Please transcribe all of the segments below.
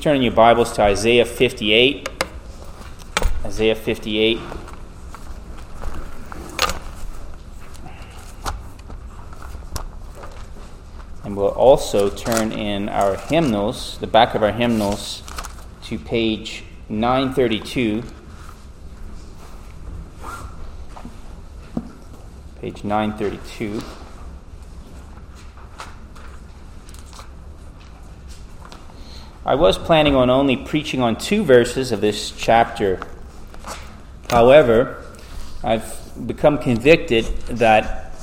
turn in your Bibles to Isaiah 58. Isaiah 58. And we'll also turn in our hymnals, the back of our hymnals, to page 932. Page 932. I was planning on only preaching on two verses of this chapter. However, I've become convicted that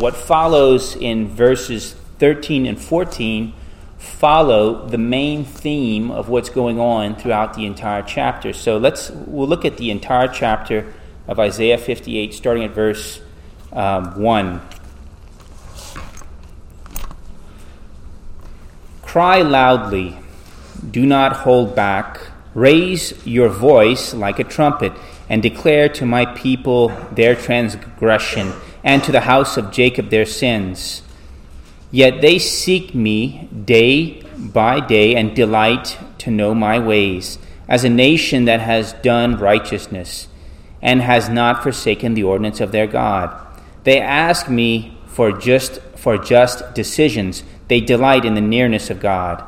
what follows in verses 13 and 14 follow the main theme of what's going on throughout the entire chapter. So let's we'll look at the entire chapter of Isaiah 58, starting at verse um, 1. Cry loudly do not hold back. Raise your voice like a trumpet and declare to my people their transgression and to the house of Jacob their sins. Yet they seek me day by day and delight to know my ways, as a nation that has done righteousness and has not forsaken the ordinance of their God. They ask me for just for just decisions. They delight in the nearness of God.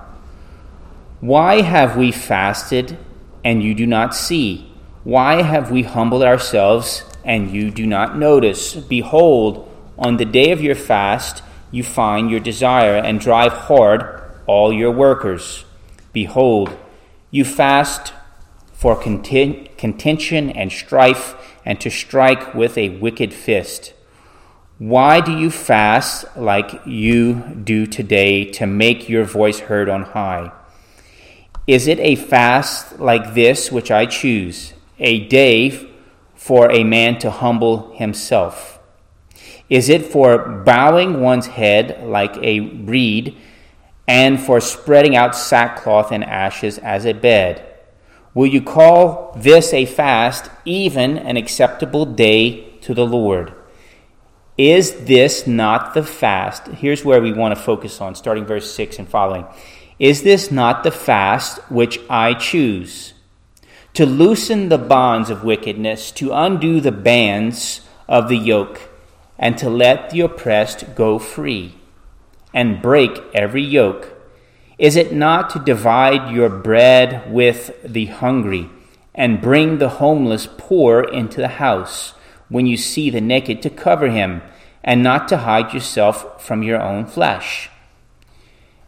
Why have we fasted and you do not see? Why have we humbled ourselves and you do not notice? Behold, on the day of your fast, you find your desire and drive hard all your workers. Behold, you fast for contention and strife and to strike with a wicked fist. Why do you fast like you do today to make your voice heard on high? Is it a fast like this which I choose, a day for a man to humble himself? Is it for bowing one's head like a reed, and for spreading out sackcloth and ashes as a bed? Will you call this a fast, even an acceptable day to the Lord? Is this not the fast? Here's where we want to focus on, starting verse 6 and following. Is this not the fast which I choose? To loosen the bonds of wickedness, to undo the bands of the yoke, and to let the oppressed go free, and break every yoke. Is it not to divide your bread with the hungry, and bring the homeless poor into the house, when you see the naked to cover him, and not to hide yourself from your own flesh?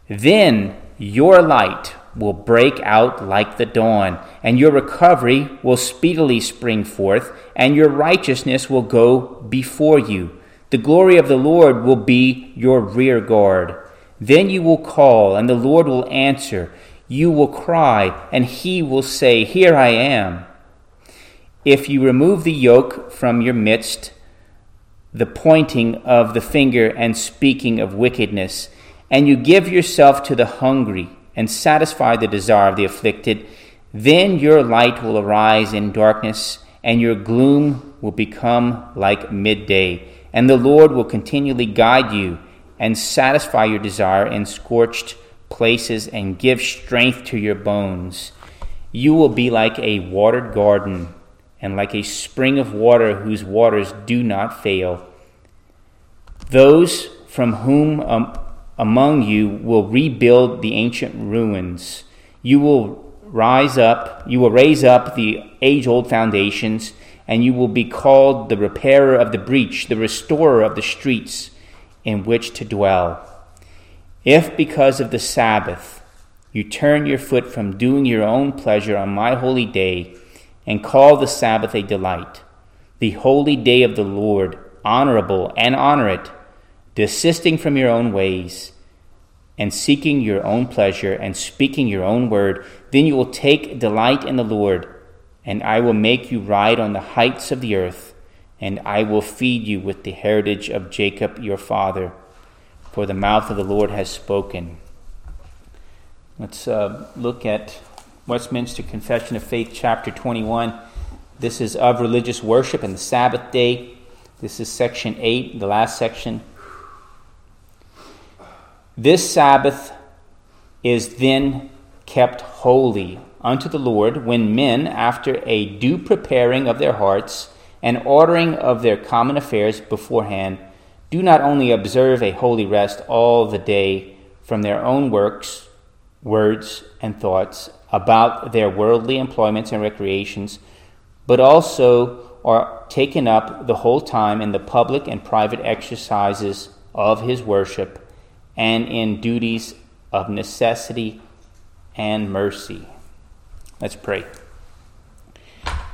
Then your light will break out like the dawn, and your recovery will speedily spring forth, and your righteousness will go before you. The glory of the Lord will be your rear guard. Then you will call, and the Lord will answer. You will cry, and he will say, Here I am. If you remove the yoke from your midst, the pointing of the finger and speaking of wickedness, and you give yourself to the hungry and satisfy the desire of the afflicted, then your light will arise in darkness, and your gloom will become like midday. And the Lord will continually guide you and satisfy your desire in scorched places and give strength to your bones. You will be like a watered garden and like a spring of water whose waters do not fail. Those from whom um, among you will rebuild the ancient ruins. You will rise up, you will raise up the age old foundations, and you will be called the repairer of the breach, the restorer of the streets in which to dwell. If because of the Sabbath you turn your foot from doing your own pleasure on my holy day, and call the Sabbath a delight, the holy day of the Lord, honorable, and honor it, desisting from your own ways, and seeking your own pleasure, and speaking your own word, then you will take delight in the Lord, and I will make you ride on the heights of the earth, and I will feed you with the heritage of Jacob your father, for the mouth of the Lord has spoken. Let's uh, look at Westminster Confession of Faith, chapter 21. This is of religious worship and the Sabbath day. This is section 8, the last section. This Sabbath is then kept holy unto the Lord when men, after a due preparing of their hearts and ordering of their common affairs beforehand, do not only observe a holy rest all the day from their own works, words, and thoughts about their worldly employments and recreations, but also are taken up the whole time in the public and private exercises of his worship and in duties of necessity and mercy. Let's pray.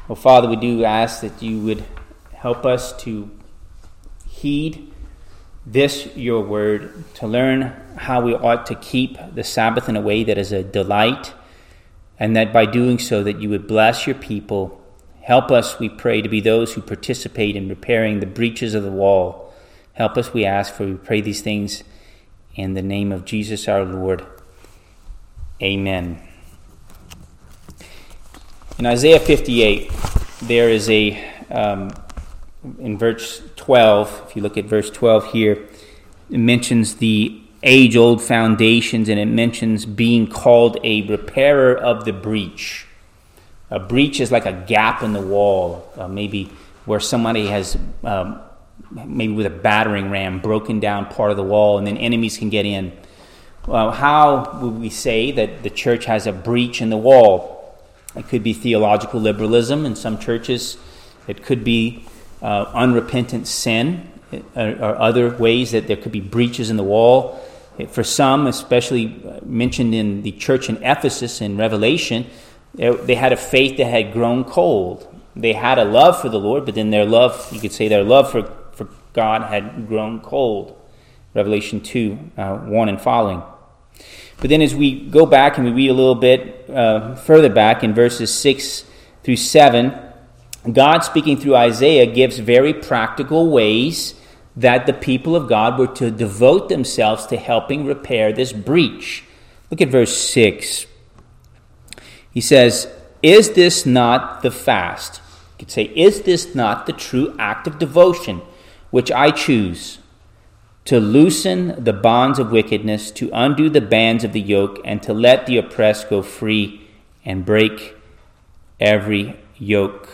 Well, Father, we do ask that you would help us to heed this, your word, to learn how we ought to keep the Sabbath in a way that is a delight, and that by doing so that you would bless your people. Help us, we pray, to be those who participate in repairing the breaches of the wall. Help us, we ask, for we pray these things in the name of Jesus our Lord. Amen. In Isaiah 58, there is a, um, in verse 12, if you look at verse 12 here, it mentions the age old foundations and it mentions being called a repairer of the breach. A breach is like a gap in the wall, uh, maybe where somebody has, um, maybe with a battering ram, broken down part of the wall and then enemies can get in. Well, how would we say that the church has a breach in the wall? It could be theological liberalism in some churches. It could be uh, unrepentant sin uh, or other ways that there could be breaches in the wall. For some, especially uh, mentioned in the church in Ephesus in Revelation, they had a faith that had grown cold. They had a love for the Lord, but then their love, you could say their love for God had grown cold. Revelation 2 uh, 1 and following. But then as we go back and we read a little bit uh, further back in verses 6 through 7, God, speaking through Isaiah, gives very practical ways that the people of God were to devote themselves to helping repair this breach. Look at verse 6. He says, Is this not the fast? You could say, Is this not the true act of devotion which I choose? to loosen the bonds of wickedness, to undo the bands of the yoke, and to let the oppressed go free and break every yoke.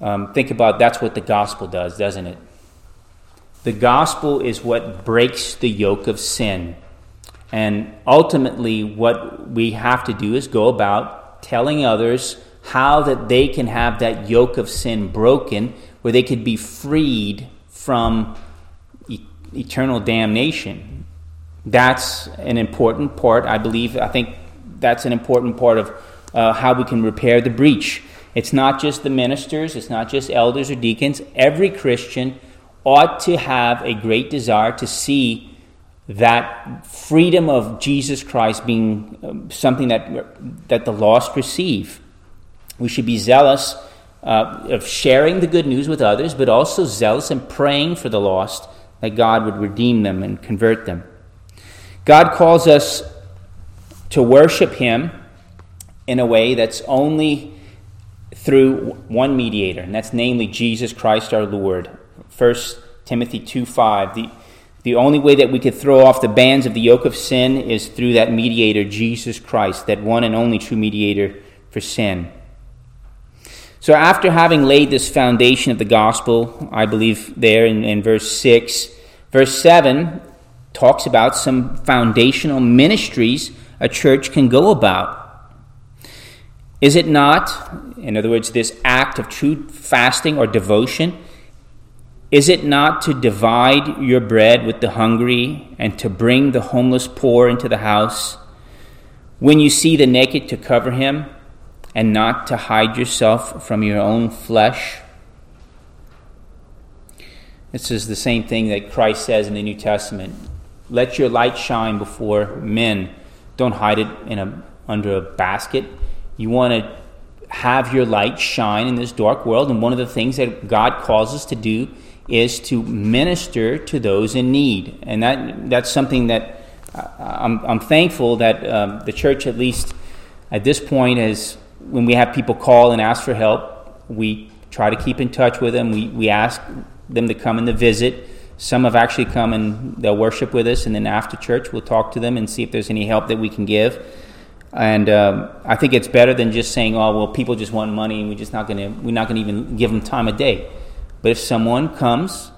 Um, think about that's what the gospel does, doesn't it? The gospel is what breaks the yoke of sin. And ultimately, what we have to do is go about telling others how that they can have that yoke of sin broken, where they could be freed from e- eternal damnation. That's an important part, I believe. I think that's an important part of uh, how we can repair the breach. It's not just the ministers, it's not just elders or deacons. Every Christian ought to have a great desire to see that freedom of Jesus Christ being um, something that, that the lost receive. We should be zealous uh, of sharing the good news with others, but also zealous and praying for the lost that God would redeem them and convert them. God calls us to worship Him in a way that's only through one mediator, and that's namely Jesus Christ our Lord. 1 Timothy 2 5. The, the only way that we could throw off the bands of the yoke of sin is through that mediator, Jesus Christ, that one and only true mediator for sin. So, after having laid this foundation of the gospel, I believe there in, in verse 6, verse 7 talks about some foundational ministries a church can go about. Is it not, in other words, this act of true fasting or devotion, is it not to divide your bread with the hungry and to bring the homeless poor into the house? When you see the naked, to cover him and not to hide yourself from your own flesh. This is the same thing that Christ says in the New Testament. Let your light shine before men. Don't hide it in a, under a basket. You want to have your light shine in this dark world, and one of the things that God calls us to do is to minister to those in need. And that, that's something that uh, I'm, I'm thankful that um, the church, at least at this point, has when we have people call and ask for help, we try to keep in touch with them. We, we ask them to come and to visit some have actually come and they'll worship with us, and then after church, we'll talk to them and see if there's any help that we can give. And um, I think it's better than just saying, "Oh, well, people just want money, and we're just not going to we're not going to even give them time of day." But if someone comes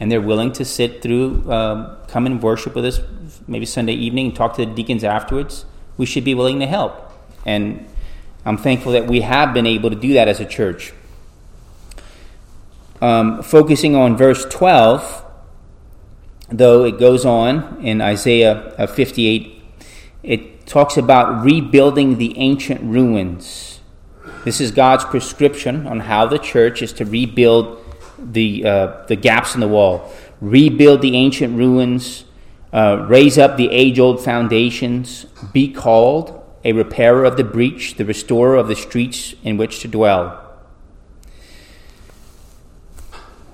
and they're willing to sit through, um, come and worship with us, maybe Sunday evening, talk to the deacons afterwards, we should be willing to help. And I'm thankful that we have been able to do that as a church. Um, focusing on verse 12, though it goes on in Isaiah uh, 58, it talks about rebuilding the ancient ruins. This is God's prescription on how the church is to rebuild the, uh, the gaps in the wall, rebuild the ancient ruins, uh, raise up the age old foundations, be called a repairer of the breach, the restorer of the streets in which to dwell.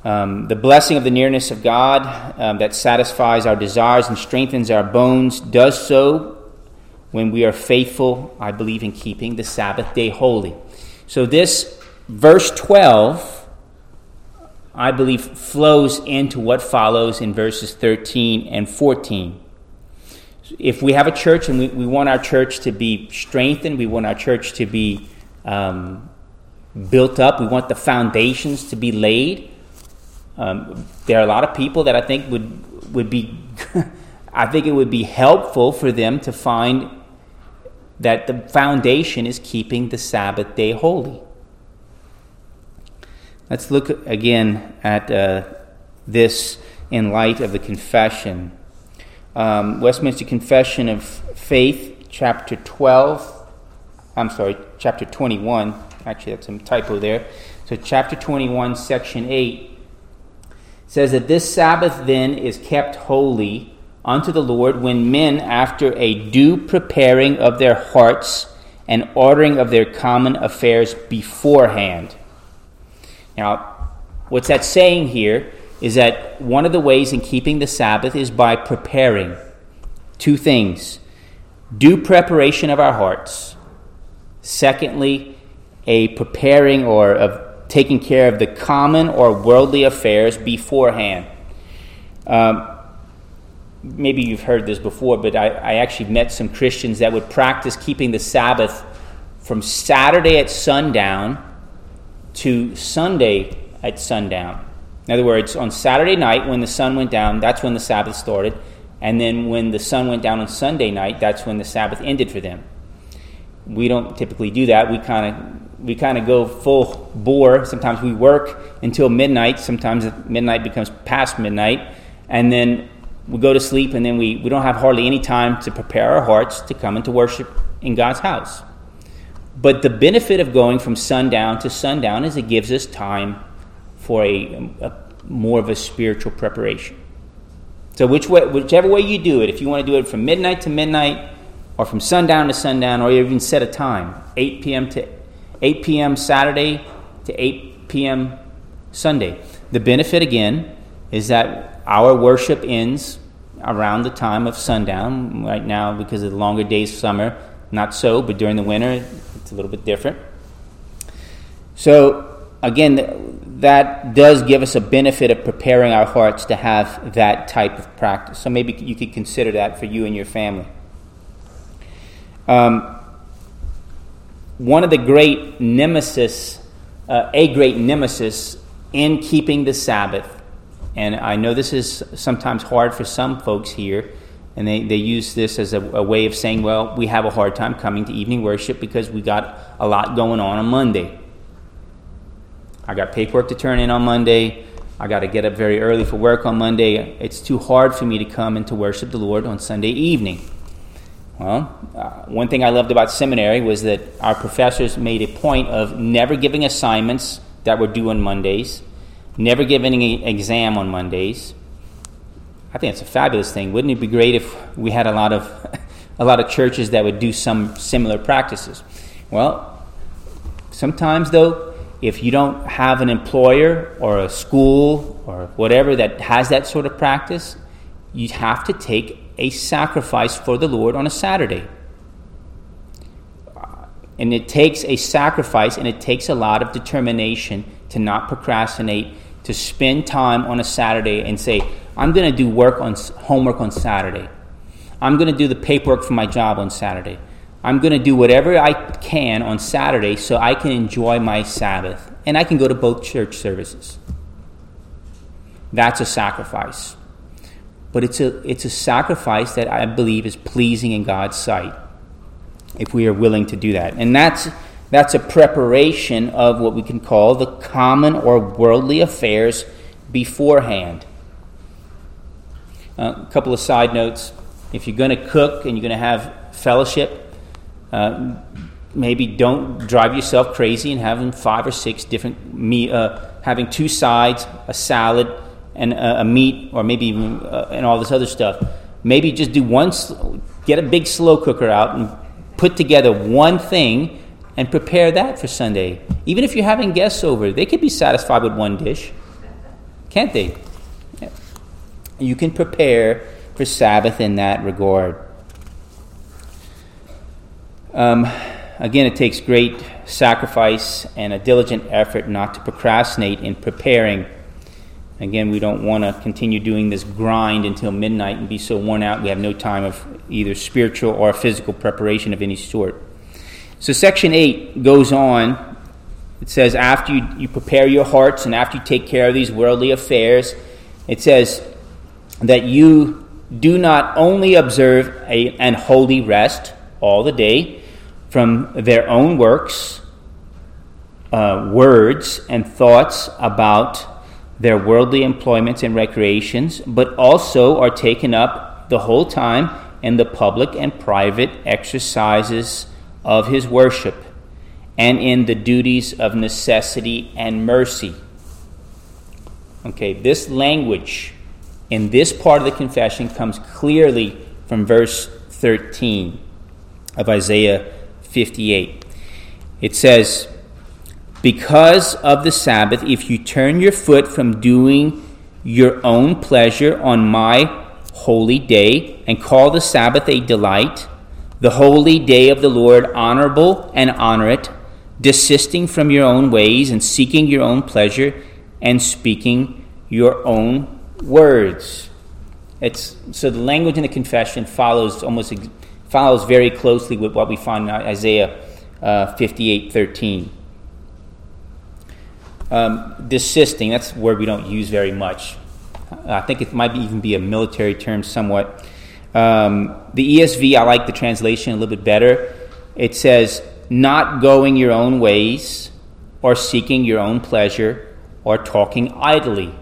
Um, the blessing of the nearness of God um, that satisfies our desires and strengthens our bones does so when we are faithful, I believe, in keeping the Sabbath day holy. So, this verse 12, I believe, flows into what follows in verses 13 and 14. If we have a church and we, we want our church to be strengthened, we want our church to be um, built up, we want the foundations to be laid um, there are a lot of people that I think would would be. I think it would be helpful for them to find that the foundation is keeping the Sabbath day holy. Let's look again at uh, this in light of the confession. Um, Westminster Confession of Faith, chapter 12. I'm sorry, chapter 21. Actually, that's a typo there. So, chapter 21, section 8 says that this Sabbath then is kept holy unto the Lord when men, after a due preparing of their hearts and ordering of their common affairs beforehand. Now, what's that saying here is that one of the ways in keeping the Sabbath is by preparing two things due preparation of our hearts. Secondly, a preparing or of taking care of the common or worldly affairs beforehand. Um, maybe you've heard this before, but I, I actually met some Christians that would practice keeping the Sabbath from Saturday at sundown to Sunday at sundown. In other words, on Saturday night when the sun went down, that's when the Sabbath started. And then when the sun went down on Sunday night, that's when the Sabbath ended for them. We don't typically do that. We kind of we kind of go full bore. Sometimes we work until midnight. Sometimes midnight becomes past midnight. And then we go to sleep, and then we, we don't have hardly any time to prepare our hearts to come into worship in God's house. But the benefit of going from sundown to sundown is it gives us time for a, a more of a spiritual preparation. So, which way, whichever way you do it, if you want to do it from midnight to midnight, or from sundown to sundown, or you even set a time, 8 p.m. to 8 p.m. Saturday to 8 p.m. Sunday. The benefit, again, is that our worship ends around the time of sundown. Right now, because of the longer days of summer, not so, but during the winter, it's a little bit different. So, again, that does give us a benefit of preparing our hearts to have that type of practice. So, maybe you could consider that for you and your family. Um, one of the great nemesis, uh, a great nemesis in keeping the Sabbath, and I know this is sometimes hard for some folks here, and they, they use this as a, a way of saying, well, we have a hard time coming to evening worship because we got a lot going on on Monday. I got paperwork to turn in on Monday. I got to get up very early for work on Monday. It's too hard for me to come and to worship the Lord on Sunday evening. Well, uh, one thing I loved about seminary was that our professors made a point of never giving assignments that were due on Mondays, never giving an exam on Mondays. I think it's a fabulous thing. Wouldn't it be great if we had a lot of a lot of churches that would do some similar practices? Well, sometimes though, if you don't have an employer or a school or whatever that has that sort of practice, you have to take a sacrifice for the Lord on a Saturday. Uh, and it takes a sacrifice and it takes a lot of determination to not procrastinate, to spend time on a Saturday and say, I'm going to do work on homework on Saturday. I'm going to do the paperwork for my job on Saturday. I'm going to do whatever I can on Saturday so I can enjoy my Sabbath and I can go to both church services. That's a sacrifice. But it's a, it's a sacrifice that I believe is pleasing in God's sight if we are willing to do that. And that's, that's a preparation of what we can call the common or worldly affairs beforehand. Uh, a couple of side notes. If you're going to cook and you're going to have fellowship, uh, maybe don't drive yourself crazy and having five or six different meat, uh, having two sides, a salad, and a, a meat, or maybe even uh, and all this other stuff. Maybe just do one. Get a big slow cooker out and put together one thing and prepare that for Sunday. Even if you're having guests over, they could be satisfied with one dish, can't they? You can prepare for Sabbath in that regard. Um, again, it takes great sacrifice and a diligent effort not to procrastinate in preparing. Again, we don't want to continue doing this grind until midnight and be so worn out we have no time of either spiritual or physical preparation of any sort. So, section 8 goes on. It says, after you, you prepare your hearts and after you take care of these worldly affairs, it says that you do not only observe a, an holy rest all the day from their own works, uh, words, and thoughts about their worldly employments and recreations, but also are taken up the whole time in the public and private exercises of his worship and in the duties of necessity and mercy. Okay, this language in this part of the confession comes clearly from verse 13 of Isaiah 58. It says, Because of the Sabbath, if you turn your foot from doing your own pleasure on my holy day and call the Sabbath a delight, the holy day of the Lord honorable and honor it, desisting from your own ways and seeking your own pleasure and speaking your own words. It's, so the language in the confession follows almost follows very closely with what we find in Isaiah uh, 58 13. Um, desisting, that's a word we don't use very much. I think it might even be a military term somewhat. Um, the ESV, I like the translation a little bit better. It says, not going your own ways, or seeking your own pleasure, or talking idly.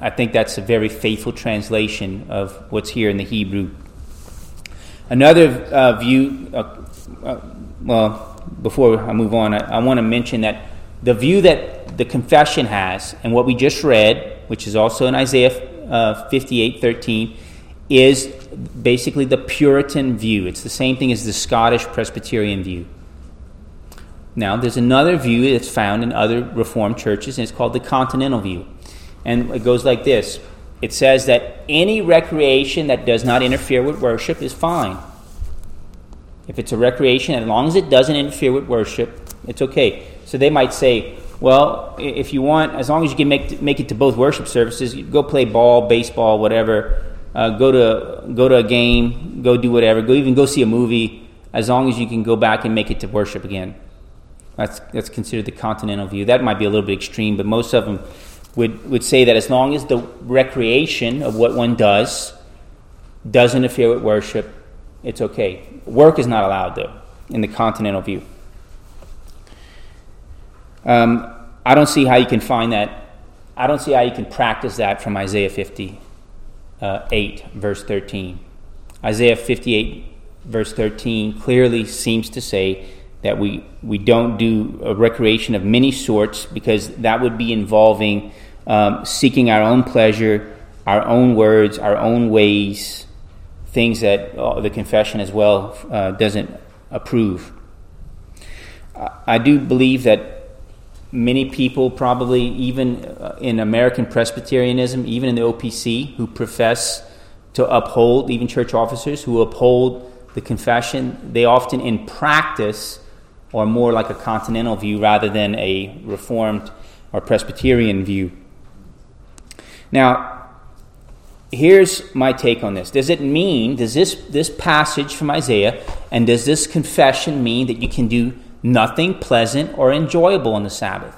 I think that's a very faithful translation of what's here in the Hebrew. Another uh, view, uh, uh, well, before I move on, I, I want to mention that the view that the confession has, and what we just read, which is also in Isaiah uh, 58 13, is basically the Puritan view. It's the same thing as the Scottish Presbyterian view. Now, there's another view that's found in other Reformed churches, and it's called the Continental view. And it goes like this it says that any recreation that does not interfere with worship is fine. If it's a recreation, as long as it doesn't interfere with worship, it's okay. So they might say, well, if you want, as long as you can make, make it to both worship services, go play ball, baseball, whatever uh, go to go to a game, go do whatever, go even go see a movie, as long as you can go back and make it to worship again. That's that's considered the continental view. That might be a little bit extreme, but most of them would would say that as long as the recreation of what one does doesn't interfere with worship, it's okay. Work is not allowed though in the continental view. Um, I don't see how you can find that. I don't see how you can practice that from Isaiah 58, uh, verse 13. Isaiah 58, verse 13, clearly seems to say that we, we don't do a recreation of many sorts because that would be involving um, seeking our own pleasure, our own words, our own ways, things that uh, the confession as well uh, doesn't approve. I do believe that many people, probably even uh, in American Presbyterianism, even in the OPC, who profess to uphold, even church officers who uphold the confession, they often in practice are more like a continental view rather than a reformed or Presbyterian view. Now, here's my take on this. Does it mean, does this, this passage from Isaiah, and does this confession mean that you can do nothing pleasant or enjoyable on the Sabbath?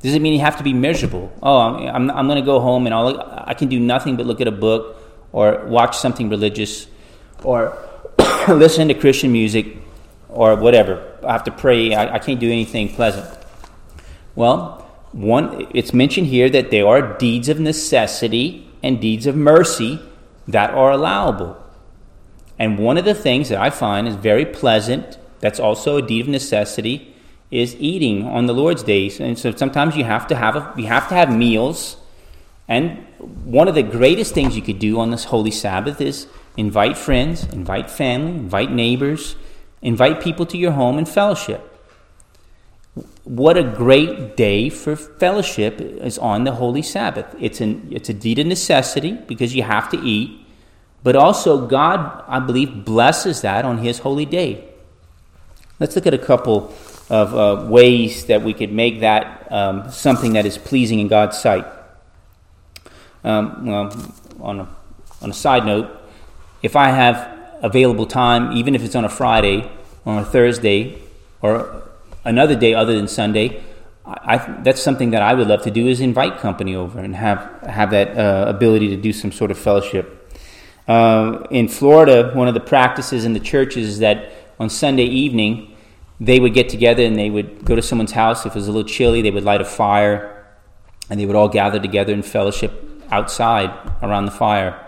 Does it mean you have to be miserable? Oh, I'm, I'm, going to go home and all, I can do nothing but look at a book or watch something religious or listen to Christian music or whatever. I have to pray. I, I can't do anything pleasant. Well, one, it's mentioned here that there are deeds of necessity and deeds of mercy that are allowable. And one of the things that I find is very pleasant, that's also a deed of necessity, is eating on the Lord's days. And so sometimes you have to have a, you have to have meals. And one of the greatest things you could do on this holy Sabbath is invite friends, invite family, invite neighbors, invite people to your home and fellowship what a great day for fellowship is on the Holy Sabbath. It's, an, it's a deed of necessity because you have to eat, but also God, I believe, blesses that on His holy day. Let's look at a couple of uh, ways that we could make that um, something that is pleasing in God's sight. Um, well, on a, on a side note, if I have available time, even if it's on a Friday or a Thursday or another day other than Sunday, I, that's something that I would love to do is invite company over and have have that uh, ability to do some sort of fellowship. Uh, in Florida, one of the practices in the churches is that on Sunday evening they would get together and they would go to someone's house. If it was a little chilly, they would light a fire and they would all gather together in fellowship outside around the fire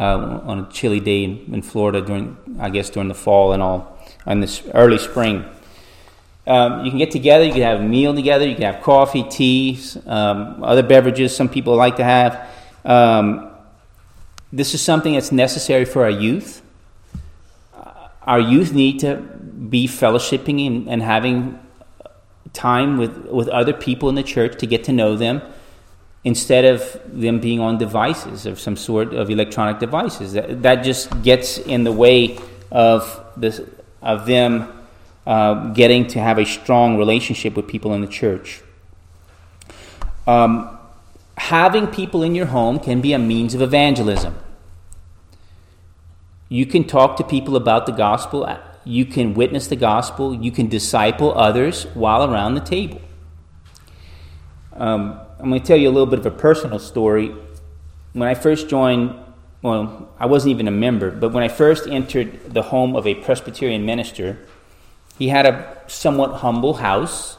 uh, on a chilly day in, in Florida during, I guess, during the fall and all, and this early spring. Um, you can get together, you can have a meal together, you can have coffee, tea, um, other beverages some people like to have. Um, this is something that's necessary for our youth. Our youth need to be fellowshipping and, and having time with, with other people in the church to get to know them instead of them being on devices of some sort of electronic devices. That, that just gets in the way of, this, of them uh, getting to have a strong relationship with people in the church. Um, having people in your home can be a means of evangelism. You can talk to people about the gospel, you can witness the gospel, you can disciple others while around the table. Um, I'm going to tell you a little bit of a personal story. When I first joined, well, I wasn't even a member, but when I first entered the home of a Presbyterian minister, he had a somewhat humble house,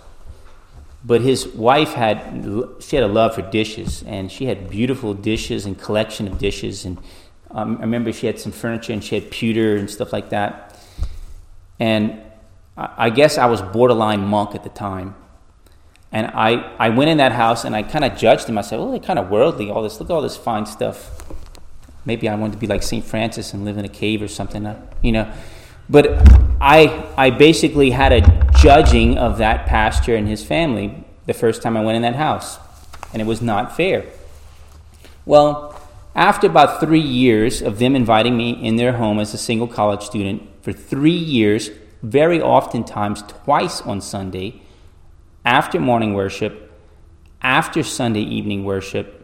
but his wife had she had a love for dishes, and she had beautiful dishes and collection of dishes. And um, I remember she had some furniture and she had pewter and stuff like that. And I, I guess I was borderline monk at the time. And I, I went in that house and I kind of judged him. I said, well, they're kind of worldly, all this, look at all this fine stuff. Maybe I wanted to be like St. Francis and live in a cave or something, uh, you know. But I, I basically had a judging of that pastor and his family the first time I went in that house, and it was not fair. Well, after about three years of them inviting me in their home as a single college student, for three years, very oftentimes twice on Sunday, after morning worship, after Sunday evening worship,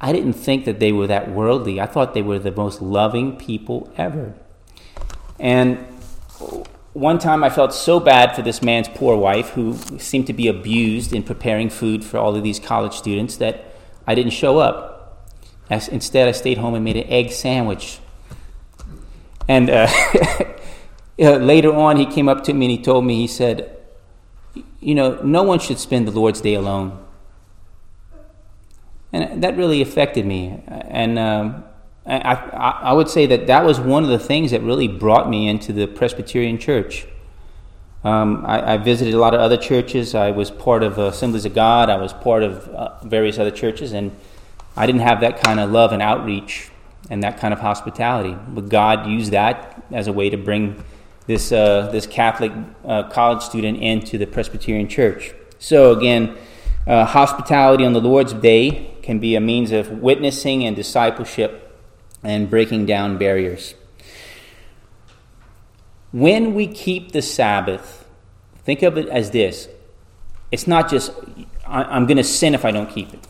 I didn't think that they were that worldly. I thought they were the most loving people ever. And one time I felt so bad for this man's poor wife who seemed to be abused in preparing food for all of these college students that I didn't show up. Instead, I stayed home and made an egg sandwich. And uh, later on, he came up to me and he told me, he said, You know, no one should spend the Lord's Day alone. And that really affected me. And um, I, I, I, would say that that was one of the things that really brought me into the Presbyterian Church. Um, I, I, visited a lot of other churches. I was part of Assemblies of God. I was part of uh, various other churches, and I didn't have that kind of love and outreach and that kind of hospitality. But God used that as a way to bring this uh, this Catholic uh, college student into the Presbyterian Church. So again, uh, hospitality on the Lord's Day can be a means of witnessing and discipleship and breaking down barriers. When we keep the Sabbath, think of it as this it's not just, I'm going to sin if I don't keep it.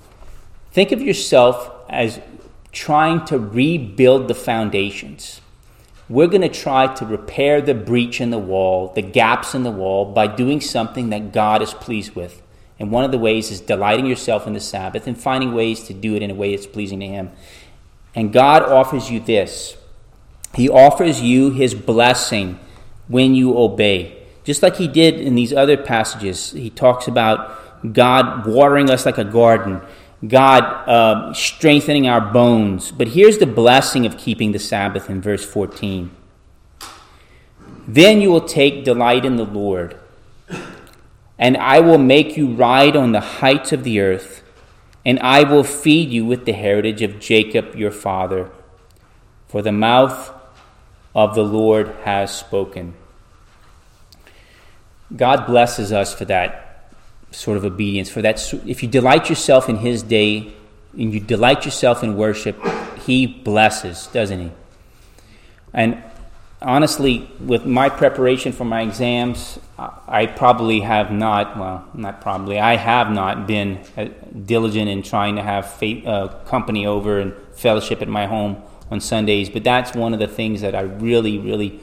Think of yourself as trying to rebuild the foundations. We're going to try to repair the breach in the wall, the gaps in the wall, by doing something that God is pleased with. And one of the ways is delighting yourself in the Sabbath and finding ways to do it in a way that's pleasing to Him. And God offers you this He offers you His blessing when you obey. Just like He did in these other passages, He talks about God watering us like a garden God uh, strengthening our bones. But here's the blessing of keeping the Sabbath in verse 14. Then you will take delight in the Lord, and I will make you ride on the heights of the earth, and I will feed you with the heritage of Jacob your father. For the mouth of the Lord has spoken. God blesses us for that sort of obedience, for that if you delight yourself in his day and you delight yourself in worship, he blesses, doesn't he? And honestly, with my preparation for my exams, I probably have not, well, not probably, I have not been uh, diligent in trying to have faith, uh, company over and fellowship at my home on Sundays. But that's one of the things that I really, really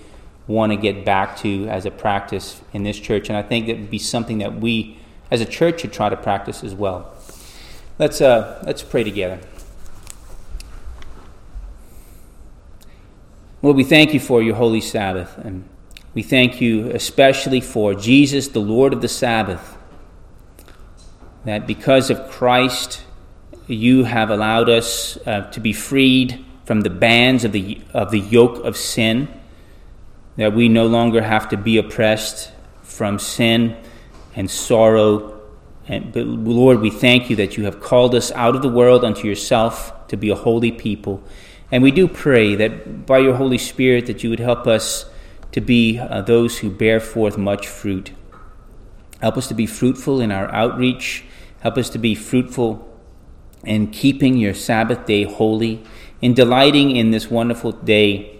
want to get back to as a practice in this church. And I think that would be something that we as a church should try to practice as well. Let's, uh, let's pray together. Lord, we thank you for your holy Sabbath, and we thank you especially for Jesus, the Lord of the Sabbath, that because of Christ, you have allowed us uh, to be freed from the bands of the, of the yoke of sin, that we no longer have to be oppressed from sin and sorrow. And, but Lord, we thank you that you have called us out of the world unto yourself to be a holy people. And we do pray that by your Holy Spirit that you would help us to be uh, those who bear forth much fruit. Help us to be fruitful in our outreach. Help us to be fruitful in keeping your Sabbath day holy, in delighting in this wonderful day,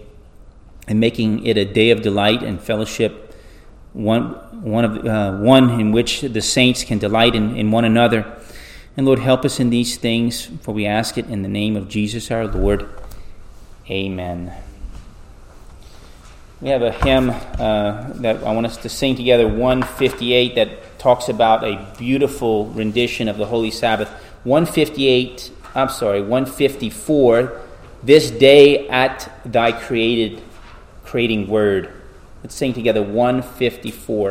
and making it a day of delight and fellowship, one, one, of, uh, one in which the saints can delight in, in one another. And Lord, help us in these things, for we ask it in the name of Jesus our Lord. Amen. We have a hymn uh, that I want us to sing together, 158, that talks about a beautiful rendition of the Holy Sabbath. 158, I'm sorry, 154, this day at thy created, creating word. Let's sing together 154.